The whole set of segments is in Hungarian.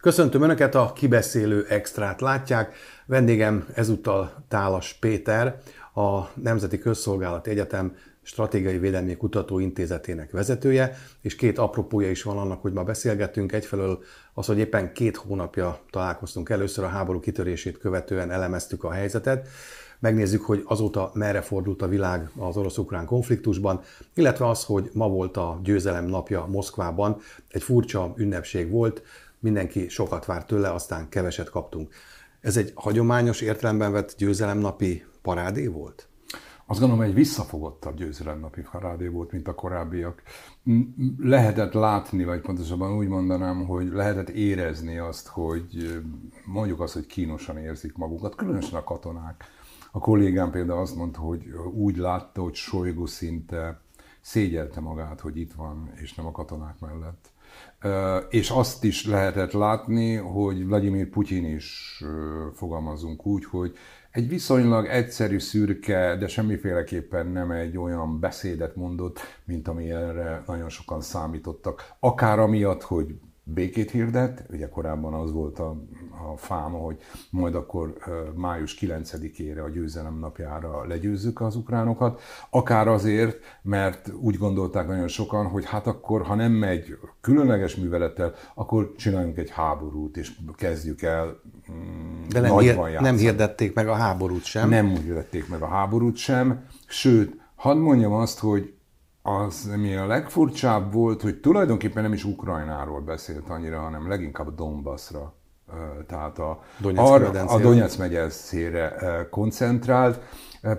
Köszöntöm Önöket, a kibeszélő extrát látják. Vendégem ezúttal Tálas Péter, a Nemzeti Közszolgálati Egyetem Stratégiai Védelmi Kutatóintézetének vezetője, és két apropója is van annak, hogy ma beszélgetünk. Egyfelől az, hogy éppen két hónapja találkoztunk először a háború kitörését követően elemeztük a helyzetet, megnézzük, hogy azóta merre fordult a világ az orosz-ukrán konfliktusban, illetve az, hogy ma volt a győzelem napja Moszkvában, egy furcsa ünnepség volt, mindenki sokat várt tőle, aztán keveset kaptunk. Ez egy hagyományos értelemben vett győzelemnapi parádé volt? Azt gondolom, egy visszafogottabb győzelemnapi parádé volt, mint a korábbiak. Lehetett látni, vagy pontosabban úgy mondanám, hogy lehetett érezni azt, hogy mondjuk azt, hogy kínosan érzik magukat, különösen a katonák. A kollégám például azt mondta, hogy úgy látta, hogy Sojgu szinte szégyelte magát, hogy itt van, és nem a katonák mellett. És azt is lehetett látni, hogy Vladimir Putyin is fogalmazunk úgy, hogy egy viszonylag egyszerű, szürke, de semmiféleképpen nem egy olyan beszédet mondott, mint ami erre nagyon sokan számítottak. Akár amiatt, hogy békét hirdet, ugye korábban az volt a, a fáma, hogy majd akkor május 9-ére, a győzelem napjára legyőzzük az ukránokat, akár azért, mert úgy gondolták nagyon sokan, hogy hát akkor, ha nem megy különleges művelettel, akkor csináljunk egy háborút, és kezdjük el mm, De nem, hir- nem hirdették meg a háborút sem. Nem hirdették meg a háborút sem, sőt, hadd mondjam azt, hogy az, ami a legfurcsább volt, hogy tulajdonképpen nem is Ukrajnáról beszélt annyira, hanem leginkább Donbassra, tehát a, Donetsz a Donetsz megyeszére koncentrált,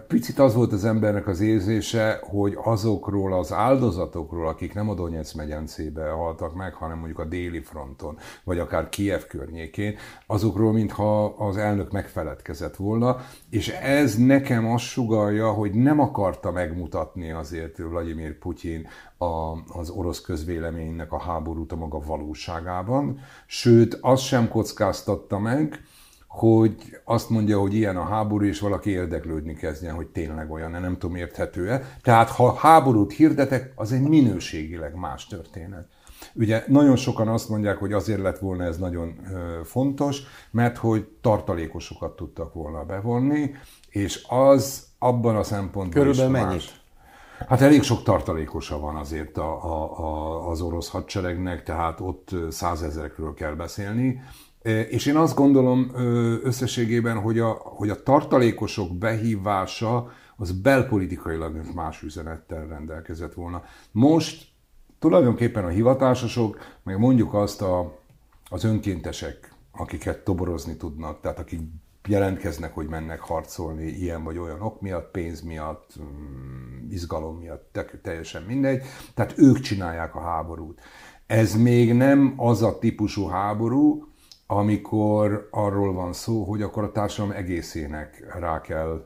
Picit az volt az embernek az érzése, hogy azokról az áldozatokról, akik nem a Donetsz megyencébe haltak meg, hanem mondjuk a déli fronton, vagy akár Kiev környékén, azokról, mintha az elnök megfeledkezett volna, és ez nekem azt sugalja, hogy nem akarta megmutatni azért Vladimir Putyin a, az orosz közvéleménynek a háborút a maga valóságában, sőt, azt sem kockáztatta meg, hogy azt mondja, hogy ilyen a háború, és valaki érdeklődni kezdjen, hogy tényleg olyan, nem tudom, érthető-e. Tehát ha háborút hirdetek, az egy minőségileg más történet. Ugye nagyon sokan azt mondják, hogy azért lett volna ez nagyon fontos, mert hogy tartalékosokat tudtak volna bevonni, és az abban a szempontból Körülbelül is mennyit? Más. Hát elég sok tartalékosa van azért a, a, a, az orosz hadseregnek, tehát ott százezerekről kell beszélni. És én azt gondolom összességében, hogy a, hogy a tartalékosok behívása az belpolitikailag más üzenettel rendelkezett volna. Most tulajdonképpen a hivatásosok, meg mondjuk azt a, az önkéntesek, akiket toborozni tudnak, tehát akik jelentkeznek, hogy mennek harcolni ilyen vagy olyan ok miatt, pénz miatt, mm, izgalom miatt, teljesen mindegy. Tehát ők csinálják a háborút. Ez még nem az a típusú háború, amikor arról van szó, hogy akkor a társadalom egészének rá kell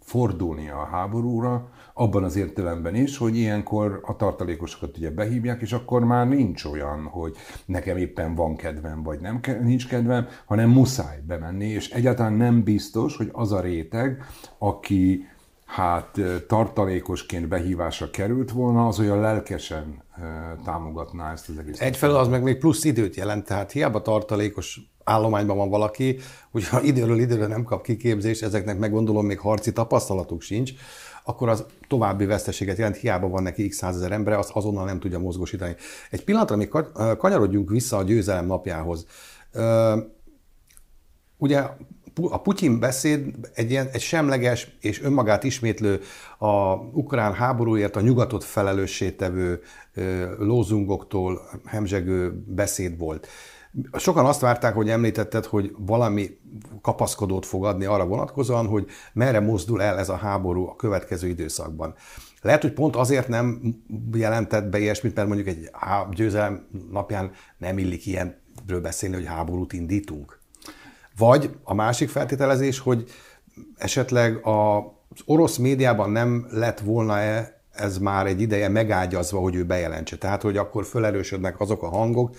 fordulnia a háborúra, abban az értelemben is, hogy ilyenkor a tartalékosokat ugye behívják, és akkor már nincs olyan, hogy nekem éppen van kedvem, vagy nem nincs kedvem, hanem muszáj bemenni, és egyáltalán nem biztos, hogy az a réteg, aki hát tartalékosként behívásra került volna, az olyan lelkesen támogatná ezt az egész. Egyfelől az meg még plusz időt jelent, tehát hiába tartalékos állományban van valaki, hogyha időről időre nem kap kiképzést, ezeknek meg gondolom még harci tapasztalatuk sincs, akkor az további veszteséget jelent, hiába van neki x százezer embere, azt azonnal nem tudja mozgósítani. Egy pillanatra még kanyarodjunk vissza a győzelem napjához. Ugye a Putyin beszéd egy, ilyen, egy semleges és önmagát ismétlő a ukrán háborúért a nyugatot felelőssé tevő lózungoktól hemzsegő beszéd volt. Sokan azt várták, hogy említetted, hogy valami kapaszkodót fog adni arra vonatkozóan, hogy merre mozdul el ez a háború a következő időszakban. Lehet, hogy pont azért nem jelentett be ilyesmit, mert mondjuk egy győzelem napján nem illik ilyenről beszélni, hogy háborút indítunk. Vagy a másik feltételezés, hogy esetleg az orosz médiában nem lett volna-e ez már egy ideje megágyazva, hogy ő bejelentse. Tehát, hogy akkor felerősödnek azok a hangok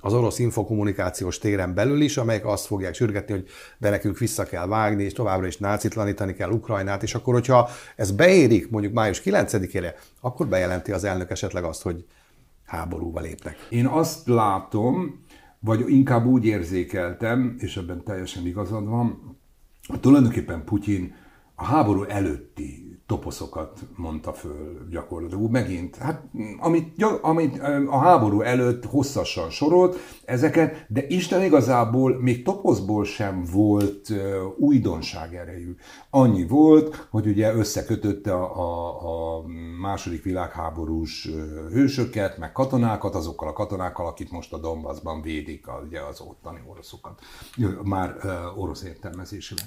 az orosz infokommunikációs téren belül is, amelyek azt fogják sürgetni, hogy de nekünk vissza kell vágni, és továbbra is nácitlanítani kell Ukrajnát, és akkor, hogyha ez beérik mondjuk május 9-ére, akkor bejelenti az elnök esetleg azt, hogy háborúba lépnek. Én azt látom, vagy inkább úgy érzékeltem, és ebben teljesen igazad van, hogy tulajdonképpen Putyin a háború előtti toposzokat mondta föl gyakorlatilag. Megint, hát amit, amit a háború előtt hosszasan sorolt ezeket, de Isten igazából még toposzból sem volt újdonság erejű. Annyi volt, hogy ugye összekötötte a, a, a második világháborús hősöket, meg katonákat, azokkal a katonákkal, akik most a Donbassban védik ugye az ottani oroszokat, már orosz értelmezésében.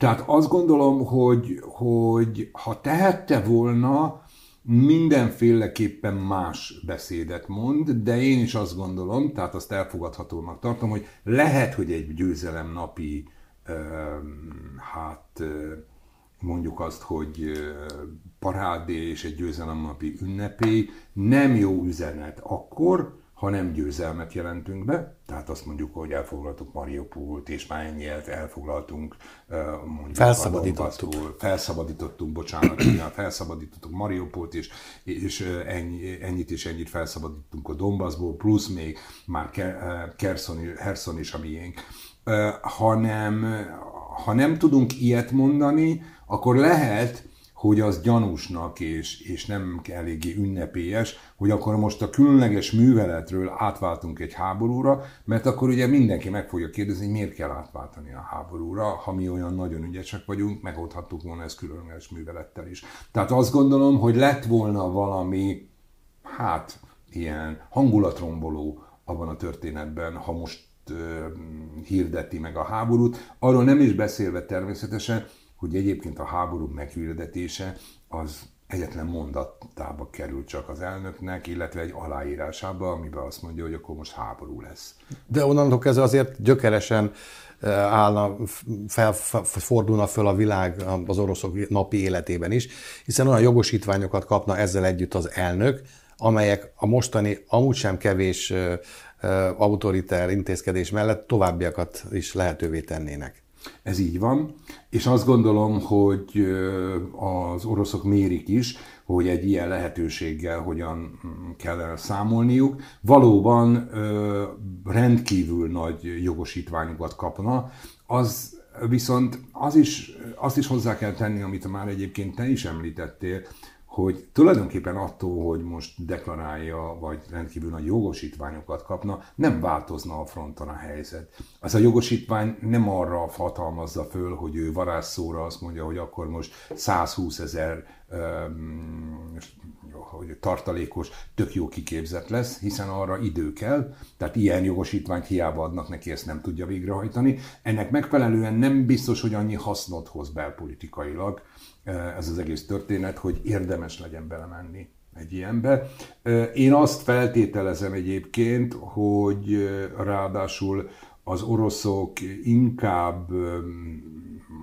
Tehát azt gondolom, hogy, hogy ha tehette volna, mindenféleképpen más beszédet mond, de én is azt gondolom, tehát azt elfogadhatónak tartom, hogy lehet, hogy egy győzelem napi, hát mondjuk azt, hogy parádé és egy győzelem napi ünnepé nem jó üzenet akkor, ha nem győzelmet jelentünk be, tehát azt mondjuk, hogy elfoglaltuk Mariupolt, és már ennyi elfoglaltunk mondjuk felszabadítottuk. felszabadítottunk, bocsánat, igen, felszabadítottuk Mariupolt, és, és ennyi, ennyit és ennyit felszabadítottunk a Donbassból, plusz még már Kerson, Herson is a miénk. Hanem, ha nem tudunk ilyet mondani, akkor lehet, hogy az gyanúsnak és, és nem eléggé ünnepélyes, hogy akkor most a különleges műveletről átváltunk egy háborúra, mert akkor ugye mindenki meg fogja kérdezni, hogy miért kell átváltani a háborúra, ha mi olyan nagyon ügyesek vagyunk, megoldhattuk volna ezt különleges művelettel is. Tehát azt gondolom, hogy lett volna valami, hát, ilyen hangulatromboló abban a történetben, ha most hirdeti meg a háborút. Arról nem is beszélve természetesen, hogy egyébként a háború meghirdetése az egyetlen mondatába került csak az elnöknek, illetve egy aláírásába, amiben azt mondja, hogy akkor most háború lesz. De onnantól kezdve azért gyökeresen eh, állna, fel, fordulna föl a világ az oroszok napi életében is, hiszen olyan jogosítványokat kapna ezzel együtt az elnök, amelyek a mostani amúgy sem kevés eh, eh, autoriter intézkedés mellett továbbiakat is lehetővé tennének. Ez így van, és azt gondolom, hogy az oroszok mérik is, hogy egy ilyen lehetőséggel hogyan kell számolniuk. Valóban rendkívül nagy jogosítványokat kapna, az viszont az is, azt is hozzá kell tenni, amit már egyébként te is említettél, hogy tulajdonképpen attól, hogy most deklarálja, vagy rendkívül nagy jogosítványokat kapna, nem változna a fronton a helyzet. Az a jogosítvány nem arra hatalmazza föl, hogy ő varázsszóra azt mondja, hogy akkor most 120 ezer hogy tartalékos, tök jó kiképzett lesz, hiszen arra idő kell, tehát ilyen jogosítványt hiába adnak neki, ezt nem tudja végrehajtani. Ennek megfelelően nem biztos, hogy annyi hasznot hoz belpolitikailag, ez az egész történet, hogy érdemes legyen belemenni egy ilyenbe. Én azt feltételezem egyébként, hogy ráadásul az oroszok inkább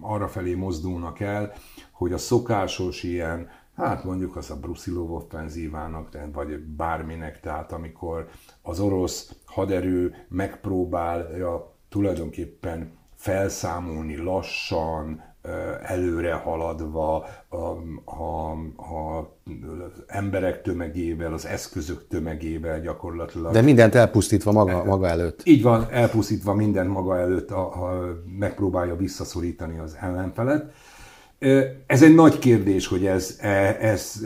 arra felé mozdulnak el, hogy a szokásos ilyen, hát mondjuk az a Brusilov offenzívának, vagy bárminek, tehát amikor az orosz haderő megpróbálja tulajdonképpen felszámolni lassan, előre haladva a, a, a emberek tömegével, az eszközök tömegével gyakorlatilag. De mindent elpusztítva maga, maga előtt. Így van, elpusztítva mindent maga előtt, a, a, megpróbálja visszaszorítani az ellenfelet. Ez egy nagy kérdés, hogy ez, ez, ez,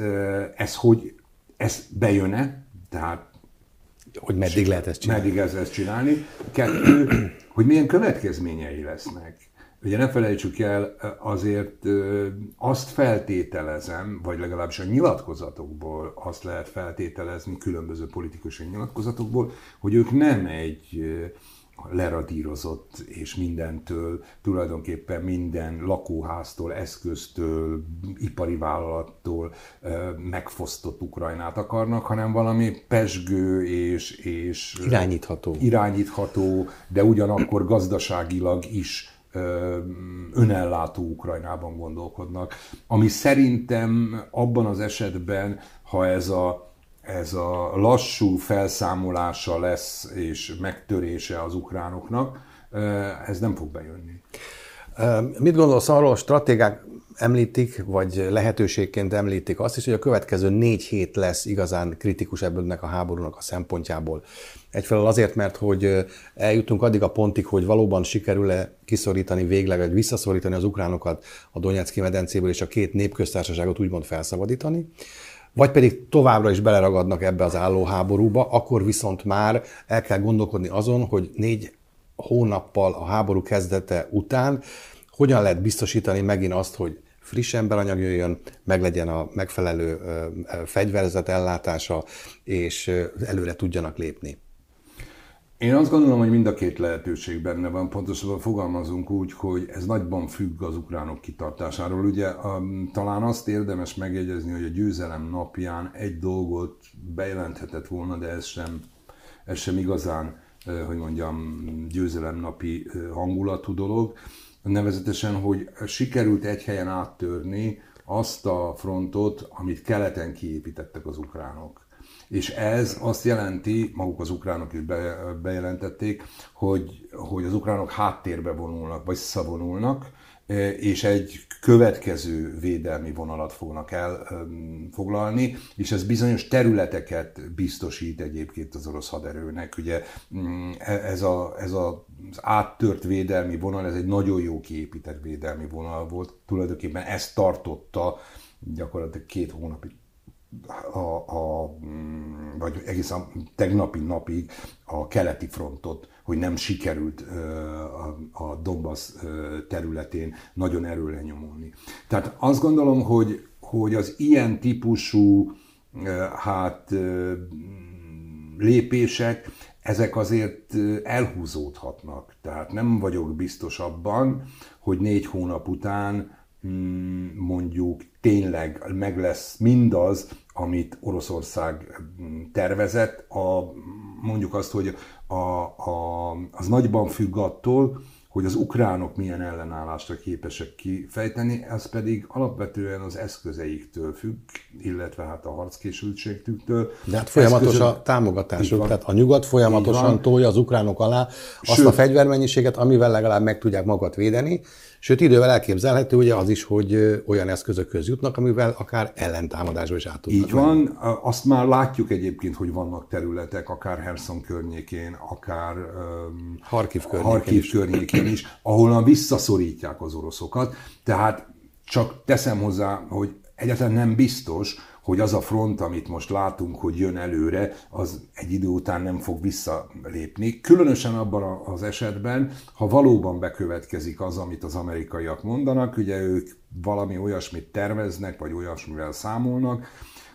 ez hogy ez bejön-e, tehát hogy meddig lehet ezt csinálni. Meddig ez, ezt csinálni. Kettő, hogy milyen következményei lesznek. Ugye ne felejtsük el, azért azt feltételezem, vagy legalábbis a nyilatkozatokból azt lehet feltételezni, különböző politikusai nyilatkozatokból, hogy ők nem egy leradírozott és mindentől, tulajdonképpen minden lakóháztól, eszköztől, ipari vállalattól megfosztott Ukrajnát akarnak, hanem valami pesgő és, és irányítható. irányítható, de ugyanakkor gazdaságilag is önellátó Ukrajnában gondolkodnak, ami szerintem abban az esetben, ha ez a, ez a lassú felszámolása lesz és megtörése az ukránoknak, ez nem fog bejönni. Mit gondolsz arról, a stratégák említik, vagy lehetőségként említik azt is, hogy a következő négy hét lesz igazán kritikus ebből a háborúnak a szempontjából. Egyfelől azért, mert hogy eljutunk addig a pontig, hogy valóban sikerül-e kiszorítani végleg, vagy visszaszorítani az ukránokat a Donetszki medencéből, és a két népköztársaságot úgymond felszabadítani, vagy pedig továbbra is beleragadnak ebbe az álló háborúba, akkor viszont már el kell gondolkodni azon, hogy négy hónappal a háború kezdete után hogyan lehet biztosítani megint azt, hogy friss emberanyag jöjjön, meglegyen a megfelelő fegyverzet ellátása, és előre tudjanak lépni. Én azt gondolom, hogy mind a két lehetőség benne van, pontosabban fogalmazunk úgy, hogy ez nagyban függ az ukránok kitartásáról. Ugye um, talán azt érdemes megjegyezni, hogy a győzelem napján egy dolgot bejelenthetett volna, de ez sem, ez sem igazán, hogy mondjam, győzelem napi hangulatú dolog. Nevezetesen, hogy sikerült egy helyen áttörni azt a frontot, amit keleten kiépítettek az ukránok. És ez azt jelenti, maguk az ukránok is be, bejelentették, hogy, hogy az ukránok háttérbe vonulnak, vagy visszavonulnak, e, és egy következő védelmi vonalat fognak elfoglalni, és ez bizonyos területeket biztosít egyébként az orosz haderőnek. Ugye mm, e, ez, a, ez az áttört védelmi vonal, ez egy nagyon jó kiépített védelmi vonal volt, tulajdonképpen ezt tartotta gyakorlatilag két hónapig a, a, vagy egészen tegnapi napig a keleti frontot, hogy nem sikerült a, a Donbass területén nagyon erőre nyomulni. Tehát azt gondolom, hogy, hogy az ilyen típusú hát lépések, ezek azért elhúzódhatnak. Tehát nem vagyok biztos abban, hogy négy hónap után mm, mondjuk tényleg meg lesz mindaz, amit Oroszország mm, tervezett. A, mondjuk azt, hogy a, a, az nagyban függ attól, hogy az ukránok milyen ellenállásra képesek kifejteni, ez pedig alapvetően az eszközeiktől függ, illetve hát a harckészültségtől. De hát folyamatos Eszközök... a támogatásuk, tehát a nyugat folyamatosan tolja az ukránok alá azt Sőt, a fegyvermennyiséget, amivel legalább meg tudják magat védeni, Sőt, idővel elképzelhető ugye az is, hogy olyan eszközökhöz jutnak, amivel akár ellentámadásba is át tudnak Így van, menni. azt már látjuk egyébként, hogy vannak területek, akár Herson környékén, akár um, Harkiv környékén, Harkiv is. Környékén is, ahol visszaszorítják az oroszokat. Tehát csak teszem hozzá, hogy egyáltalán nem biztos, hogy az a front, amit most látunk, hogy jön előre, az egy idő után nem fog visszalépni. Különösen abban az esetben, ha valóban bekövetkezik az, amit az amerikaiak mondanak, ugye ők valami olyasmit terveznek, vagy olyasmivel számolnak,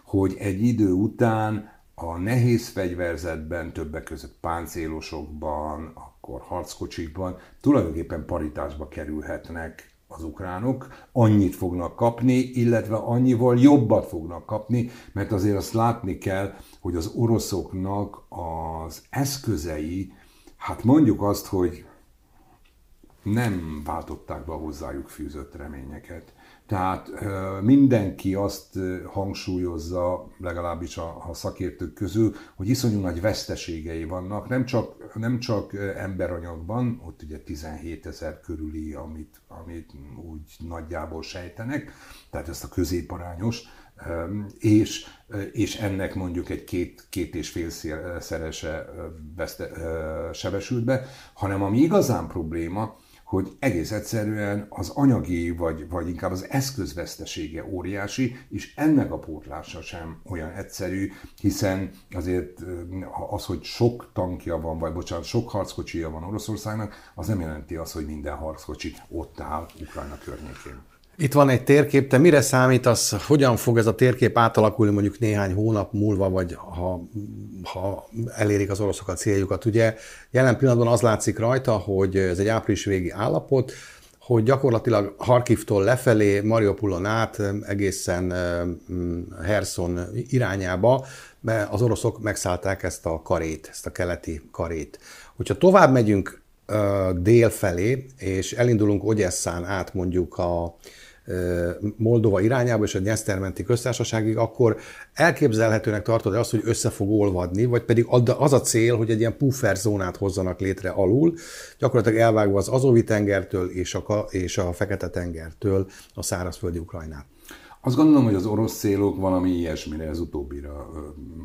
hogy egy idő után a nehéz fegyverzetben, többek között páncélosokban, akkor harckocsikban tulajdonképpen paritásba kerülhetnek az ukránok, annyit fognak kapni, illetve annyival jobbat fognak kapni, mert azért azt látni kell, hogy az oroszoknak az eszközei, hát mondjuk azt, hogy nem váltották be hozzájuk fűzött reményeket. Tehát mindenki azt hangsúlyozza, legalábbis a, a szakértők közül, hogy iszonyú nagy veszteségei vannak, nem csak, nem csak emberanyagban, ott ugye 17 ezer körüli, amit, amit úgy nagyjából sejtenek, tehát ezt a középarányos, és, és ennek mondjuk egy két, két és fél szerese veszte, sebesült be, hanem ami igazán probléma, hogy egész egyszerűen az anyagi, vagy, vagy inkább az eszközvesztesége óriási, és ennek a pótlása sem olyan egyszerű, hiszen azért az, hogy sok tankja van, vagy bocsánat, sok harckocsija van Oroszországnak, az nem jelenti azt, hogy minden harckocsi ott áll Ukrajna környékén. Itt van egy térkép, te mire számítasz, hogyan fog ez a térkép átalakulni mondjuk néhány hónap múlva, vagy ha, ha elérik az oroszok a céljukat? Ugye jelen pillanatban az látszik rajta, hogy ez egy április végi állapot, hogy gyakorlatilag Harkivtól lefelé, Mariupolon át, egészen Herson irányába, az oroszok megszállták ezt a karét, ezt a keleti karét. Hogyha tovább megyünk dél felé, és elindulunk Ogyesszán át mondjuk a Moldova irányába és a Nyesztermenti köztársaságig, akkor elképzelhetőnek tartod azt, hogy össze fog olvadni, vagy pedig az a cél, hogy egy ilyen puffer zónát hozzanak létre alul, gyakorlatilag elvágva az Azovi tengertől és a, és a Fekete tengertől a szárazföldi Ukrajnát. Azt gondolom, hogy az orosz célok valami ilyesmire, ez utóbbira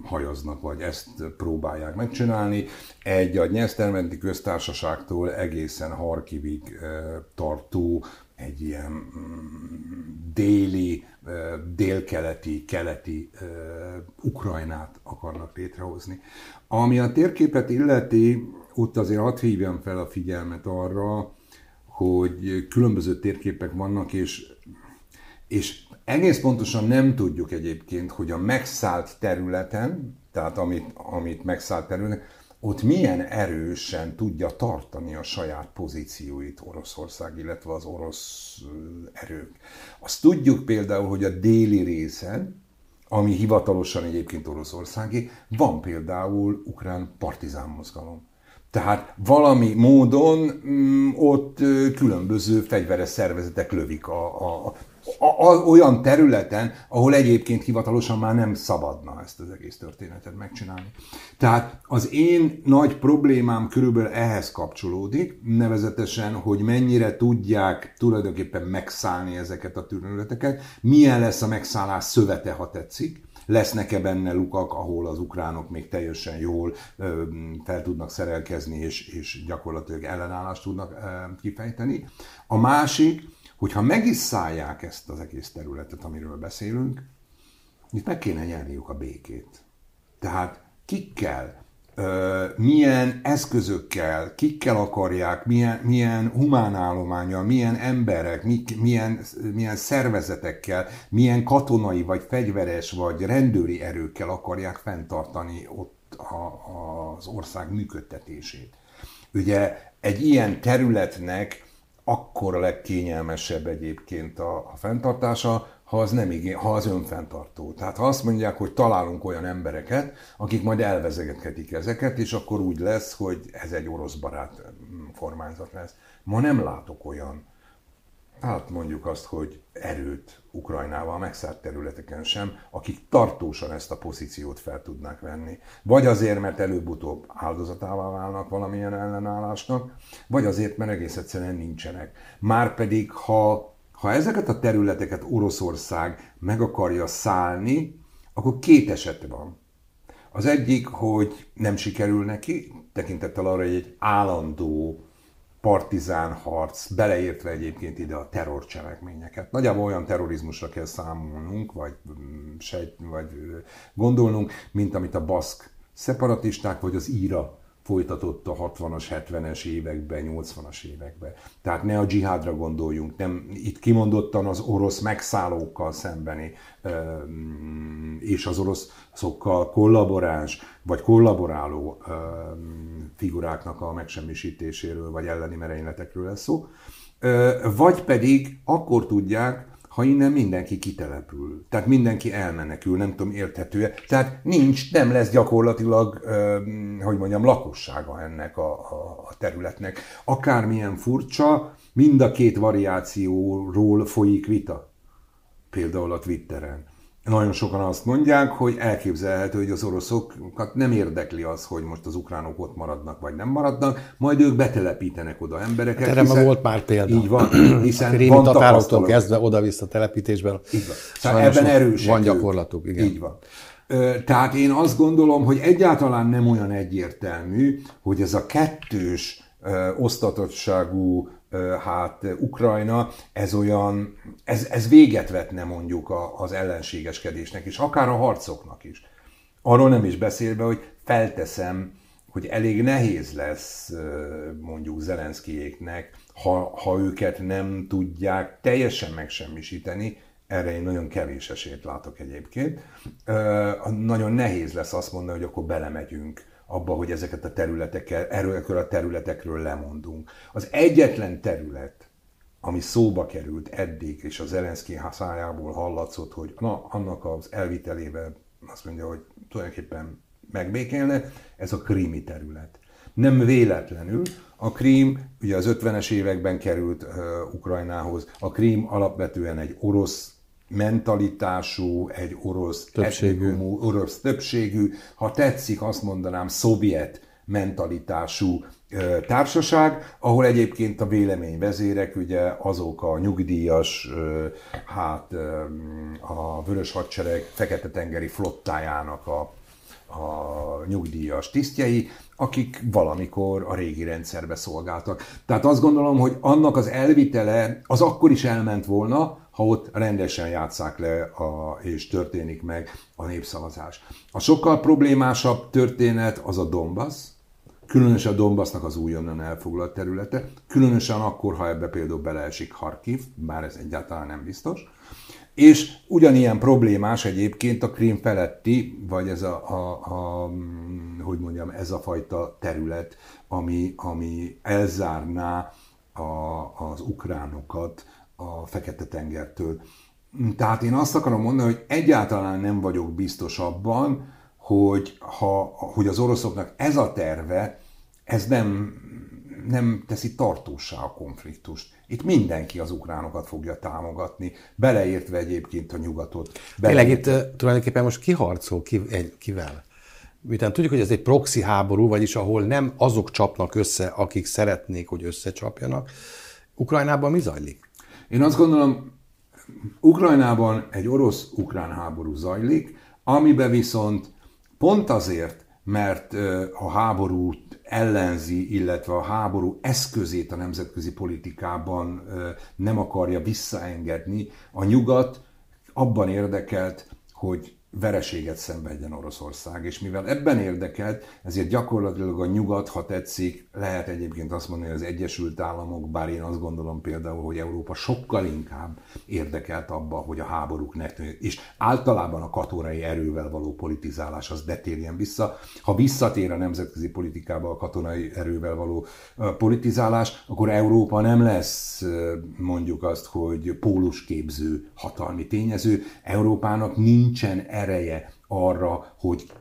hajaznak, vagy ezt próbálják megcsinálni. Egy a Nyesztermenti köztársaságtól egészen Harkivig tartó egy ilyen mm, déli, délkeleti, keleti Ukrajnát akarnak létrehozni. Ami a térképet illeti, ott azért hadd hívjam fel a figyelmet arra, hogy különböző térképek vannak, és, és egész pontosan nem tudjuk egyébként, hogy a megszállt területen, tehát amit, amit megszállt területen, ott milyen erősen tudja tartani a saját pozícióit Oroszország, illetve az orosz erők. Azt tudjuk például, hogy a déli részen, ami hivatalosan egyébként Oroszországi, van például ukrán partizán mozgalom. Tehát valami módon mm, ott különböző fegyveres szervezetek lövik a, a, a, a, olyan területen, ahol egyébként hivatalosan már nem szabadna ezt az egész történetet megcsinálni. Tehát az én nagy problémám körülbelül ehhez kapcsolódik, nevezetesen, hogy mennyire tudják tulajdonképpen megszállni ezeket a területeket, milyen lesz a megszállás szövete, ha tetszik, lesznek-e benne lukak, ahol az ukránok még teljesen jól ö, fel tudnak szerelkezni, és, és gyakorlatilag ellenállást tudnak ö, kifejteni. A másik, hogyha meg is szállják ezt az egész területet, amiről beszélünk, itt meg kéne nyerniuk a békét. Tehát kikkel, milyen eszközökkel, kikkel akarják, milyen, milyen humán állományal, milyen emberek, milyen, milyen szervezetekkel, milyen katonai, vagy fegyveres, vagy rendőri erőkkel akarják fenntartani ott a, az ország működtetését. Ugye egy ilyen területnek akkor a legkényelmesebb egyébként a, a fenntartása, ha az, nem igény, ha az önfenntartó. Tehát ha azt mondják, hogy találunk olyan embereket, akik majd elvezegethetik ezeket, és akkor úgy lesz, hogy ez egy orosz barát mm, kormányzat lesz. Ma nem látok olyan hát mondjuk azt, hogy erőt Ukrajnával megszállt területeken sem, akik tartósan ezt a pozíciót fel tudnák venni. Vagy azért, mert előbb-utóbb áldozatává válnak valamilyen ellenállásnak, vagy azért, mert egész egyszerűen nincsenek. Márpedig, ha, ha ezeket a területeket Oroszország meg akarja szállni, akkor két eset van. Az egyik, hogy nem sikerül neki, tekintettel arra, hogy egy állandó partizán harc, beleértve egyébként ide a terrorcselekményeket. Nagyjából olyan terrorizmusra kell számolnunk, vagy, mm, sejt, vagy gondolnunk, mint amit a baszk szeparatisták, vagy az íra folytatott a 60-as, 70-es években, 80-as években. Tehát ne a dzsihádra gondoljunk, nem itt kimondottan az orosz megszállókkal szembeni és az oroszokkal kollaboráns vagy kollaboráló figuráknak a megsemmisítéséről vagy elleni merényletekről lesz szó. Vagy pedig akkor tudják, ha innen mindenki kitelepül. Tehát mindenki elmenekül, nem tudom, érthető Tehát nincs, nem lesz gyakorlatilag, hogy mondjam, lakossága ennek a, a, a területnek. Akármilyen furcsa, mind a két variációról folyik vita. Például a Twitteren. Nagyon sokan azt mondják, hogy elképzelhető, hogy az oroszokat nem érdekli az, hogy most az ukránok ott maradnak, vagy nem maradnak, majd ők betelepítenek oda embereket. Hát erre hiszen, volt már példa. Így van, hiszen a van tatároktól kezdve oda-vissza telepítésben. Így van. Szóval ebben erősek Van gyakorlatuk, igen. Így van. Tehát én azt gondolom, hogy egyáltalán nem olyan egyértelmű, hogy ez a kettős osztatottságú hát Ukrajna, ez olyan, ez, ez véget vetne mondjuk az ellenségeskedésnek is, akár a harcoknak is. Arról nem is beszélve, hogy felteszem, hogy elég nehéz lesz mondjuk Zelenszkijéknek, ha, ha őket nem tudják teljesen megsemmisíteni, erre én nagyon kevés esélyt látok egyébként. Nagyon nehéz lesz azt mondani, hogy akkor belemegyünk abba, hogy ezeket a területekkel, erről a területekről lemondunk. Az egyetlen terület, ami szóba került eddig, és az Zelenszky szájából hallatszott, hogy na, annak az elvitelével azt mondja, hogy tulajdonképpen megbékélne, ez a krími terület. Nem véletlenül a Krím ugye az 50-es években került uh, Ukrajnához. A Krím alapvetően egy orosz mentalitású, egy orosz többségű. Etnikumú, orosz többségű, ha tetszik, azt mondanám, szovjet mentalitású társaság, ahol egyébként a véleményvezérek ugye azok a nyugdíjas, hát a Vörös Hadsereg Fekete-tengeri flottájának a, a nyugdíjas tisztjei, akik valamikor a régi rendszerbe szolgáltak. Tehát azt gondolom, hogy annak az elvitele az akkor is elment volna, ha ott rendesen játszák le a, és történik meg a népszavazás. A sokkal problémásabb történet az a Donbass, különösen a Donbassnak az újonnan elfoglalt területe, különösen akkor, ha ebbe például beleesik Harkiv, bár ez egyáltalán nem biztos, és ugyanilyen problémás egyébként a Krím feletti, vagy ez a, a, a hogy mondjam, ez a fajta terület, ami, ami elzárná a, az ukránokat a Fekete-tengertől. Tehát én azt akarom mondani, hogy egyáltalán nem vagyok biztos abban, hogy, ha, hogy az oroszoknak ez a terve, ez nem, nem teszi tartósá a konfliktust. Itt mindenki az ukránokat fogja támogatni, beleértve egyébként a nyugatot. Tényleg itt tulajdonképpen most kiharcol ki, kivel? Miután tudjuk, hogy ez egy proxy háború, vagyis ahol nem azok csapnak össze, akik szeretnék, hogy összecsapjanak. Ukrajnában mi zajlik? Én azt gondolom, Ukrajnában egy orosz-ukrán háború zajlik, amiben viszont pont azért, mert a háborút ellenzi, illetve a háború eszközét a nemzetközi politikában nem akarja visszaengedni, a nyugat abban érdekelt, hogy vereséget szenvedjen Oroszország. És mivel ebben érdekelt, ezért gyakorlatilag a nyugat, ha tetszik, lehet egyébként azt mondani, hogy az Egyesült Államok, bár én azt gondolom például, hogy Európa sokkal inkább érdekelt abba, hogy a háborúk ne és általában a katonai erővel való politizálás az detérjen vissza. Ha visszatér a nemzetközi politikába a katonai erővel való politizálás, akkor Európa nem lesz mondjuk azt, hogy pólusképző hatalmi tényező. Európának nincsen ereje arra, hogy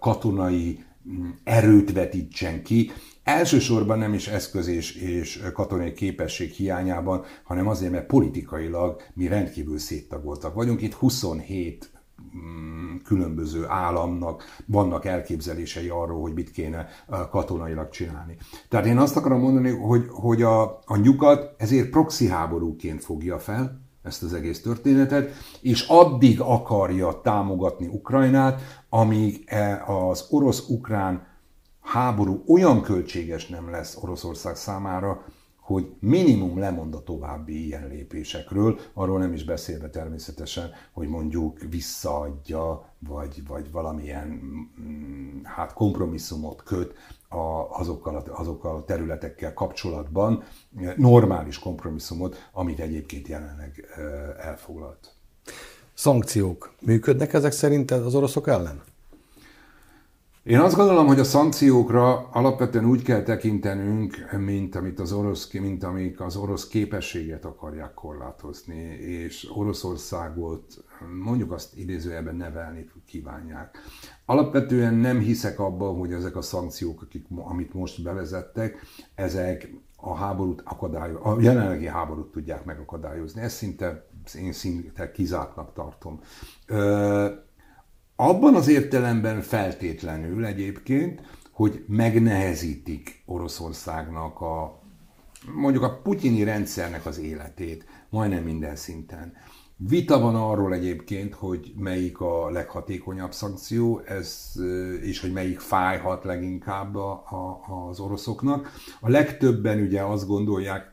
katonai mm, erőt vetítsen ki, Elsősorban nem is eszköz és, és katonai képesség hiányában, hanem azért, mert politikailag mi rendkívül széttagoltak vagyunk. Itt 27 mm, különböző államnak vannak elképzelései arról, hogy mit kéne katonailag csinálni. Tehát én azt akarom mondani, hogy, hogy a, a nyugat ezért proxy háborúként fogja fel, ezt az egész történetet, és addig akarja támogatni Ukrajnát, amíg e az orosz-ukrán háború olyan költséges nem lesz Oroszország számára, hogy minimum lemond a további ilyen lépésekről, arról nem is beszélve természetesen, hogy mondjuk visszaadja, vagy, vagy valamilyen mm, hát kompromisszumot köt a, azokkal, a, azokkal a területekkel kapcsolatban, normális kompromisszumot, amit egyébként jelenleg elfoglalt. Szankciók működnek ezek szerint az oroszok ellen? Én azt gondolom, hogy a szankciókra alapvetően úgy kell tekintenünk, mint amit az orosz, mint amik az orosz képességet akarják korlátozni, és Oroszországot mondjuk azt idézőjelben nevelni kívánják. Alapvetően nem hiszek abban, hogy ezek a szankciók, akik, amit most bevezettek, ezek a háborút akadályoz, a jelenlegi háborút tudják megakadályozni. Ezt szinte, én szinte kizártnak tartom. Ö, abban az értelemben feltétlenül egyébként, hogy megnehezítik Oroszországnak a mondjuk a putyini rendszernek az életét majdnem minden szinten. Vita van arról egyébként, hogy melyik a leghatékonyabb szankció, ez, és hogy melyik fájhat leginkább a, a, az oroszoknak. A legtöbben ugye azt gondolják,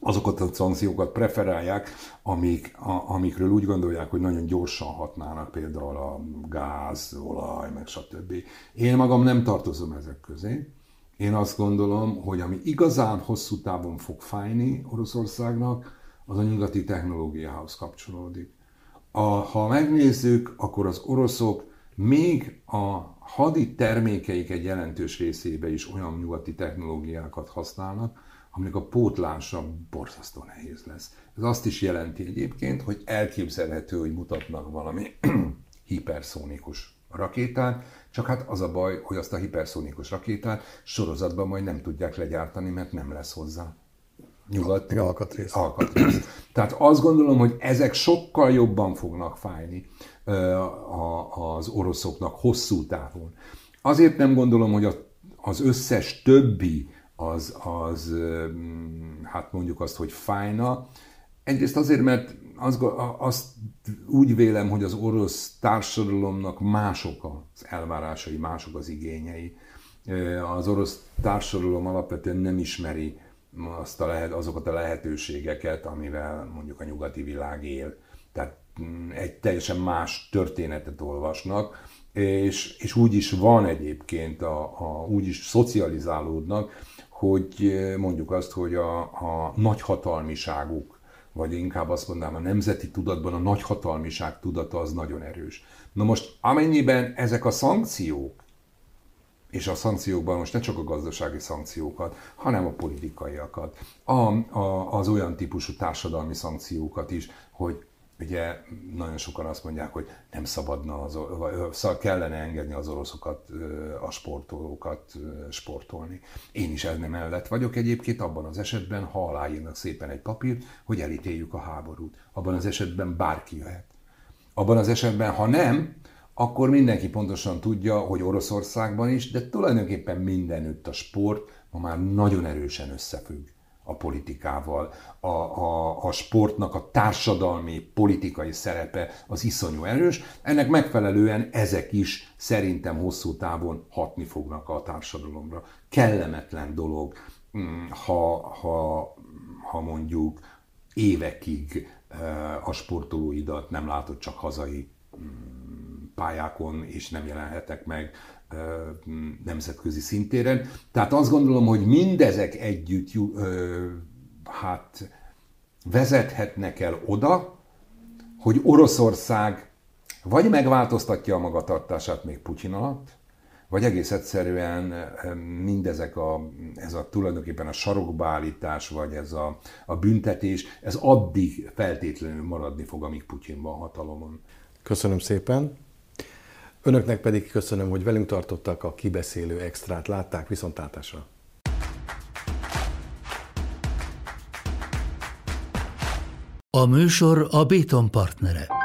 azokat a szankciókat preferálják, amik, a, amikről úgy gondolják, hogy nagyon gyorsan hatnának, például a gáz, olaj, meg stb. Én magam nem tartozom ezek közé. Én azt gondolom, hogy ami igazán hosszú távon fog fájni Oroszországnak, az a nyugati technológiához kapcsolódik. A, ha megnézzük, akkor az oroszok még a hadi termékeik egy jelentős részébe is olyan nyugati technológiákat használnak, aminek a pótlása borzasztó nehéz lesz. Ez azt is jelenti egyébként, hogy elképzelhető, hogy mutatnak valami hiperszónikus rakétát, Csak hát az a baj, hogy azt a hiperszónikus rakétát sorozatban majd nem tudják legyártani, mert nem lesz hozzá nyugat alkatrész. alkatrész. Tehát azt gondolom, hogy ezek sokkal jobban fognak fájni az oroszoknak hosszú távon. Azért nem gondolom, hogy az összes többi az, az hát mondjuk azt, hogy fájna. Egyrészt azért, mert azt, azt úgy vélem, hogy az orosz társadalomnak mások az elvárásai, mások az igényei. Az orosz társadalom alapvetően nem ismeri azt a lehet, azokat a lehetőségeket, amivel mondjuk a nyugati világ él. Tehát mm, egy teljesen más történetet olvasnak, és, és úgy is van egyébként, a, a, úgy is szocializálódnak, hogy mondjuk azt, hogy a, a nagyhatalmiságuk, vagy inkább azt mondanám, a nemzeti tudatban a nagyhatalmiság tudata az nagyon erős. Na most amennyiben ezek a szankciók, és a szankciókban most ne csak a gazdasági szankciókat, hanem a politikaiakat, a, a, az olyan típusú társadalmi szankciókat is, hogy ugye nagyon sokan azt mondják, hogy nem szabadna, az, vagy kellene engedni az oroszokat, a sportolókat sportolni. Én is ennek mellett vagyok egyébként abban az esetben, ha aláírnak szépen egy papírt, hogy elítéljük a háborút. Abban az esetben bárki jöhet. Abban az esetben, ha nem, akkor mindenki pontosan tudja, hogy Oroszországban is, de tulajdonképpen mindenütt a sport ma már nagyon erősen összefügg a politikával. A, a, a sportnak a társadalmi, politikai szerepe az iszonyú erős. Ennek megfelelően ezek is szerintem hosszú távon hatni fognak a társadalomra. Kellemetlen dolog, mm, ha, ha, ha mondjuk évekig eh, a sportolóidat nem látod csak hazai mm, pályákon, és nem jelenhetek meg nemzetközi szintéren. Tehát azt gondolom, hogy mindezek együtt hát vezethetnek el oda, hogy Oroszország vagy megváltoztatja a magatartását még Putyin alatt, vagy egész egyszerűen mindezek a, ez a tulajdonképpen a sarokbeállítás, vagy ez a, a büntetés, ez addig feltétlenül maradni fog, amíg Putyin van hatalomon. Köszönöm szépen. Önöknek pedig köszönöm, hogy velünk tartottak a kibeszélő extrát, látták viszontlátásra. A műsor a Béton partnere.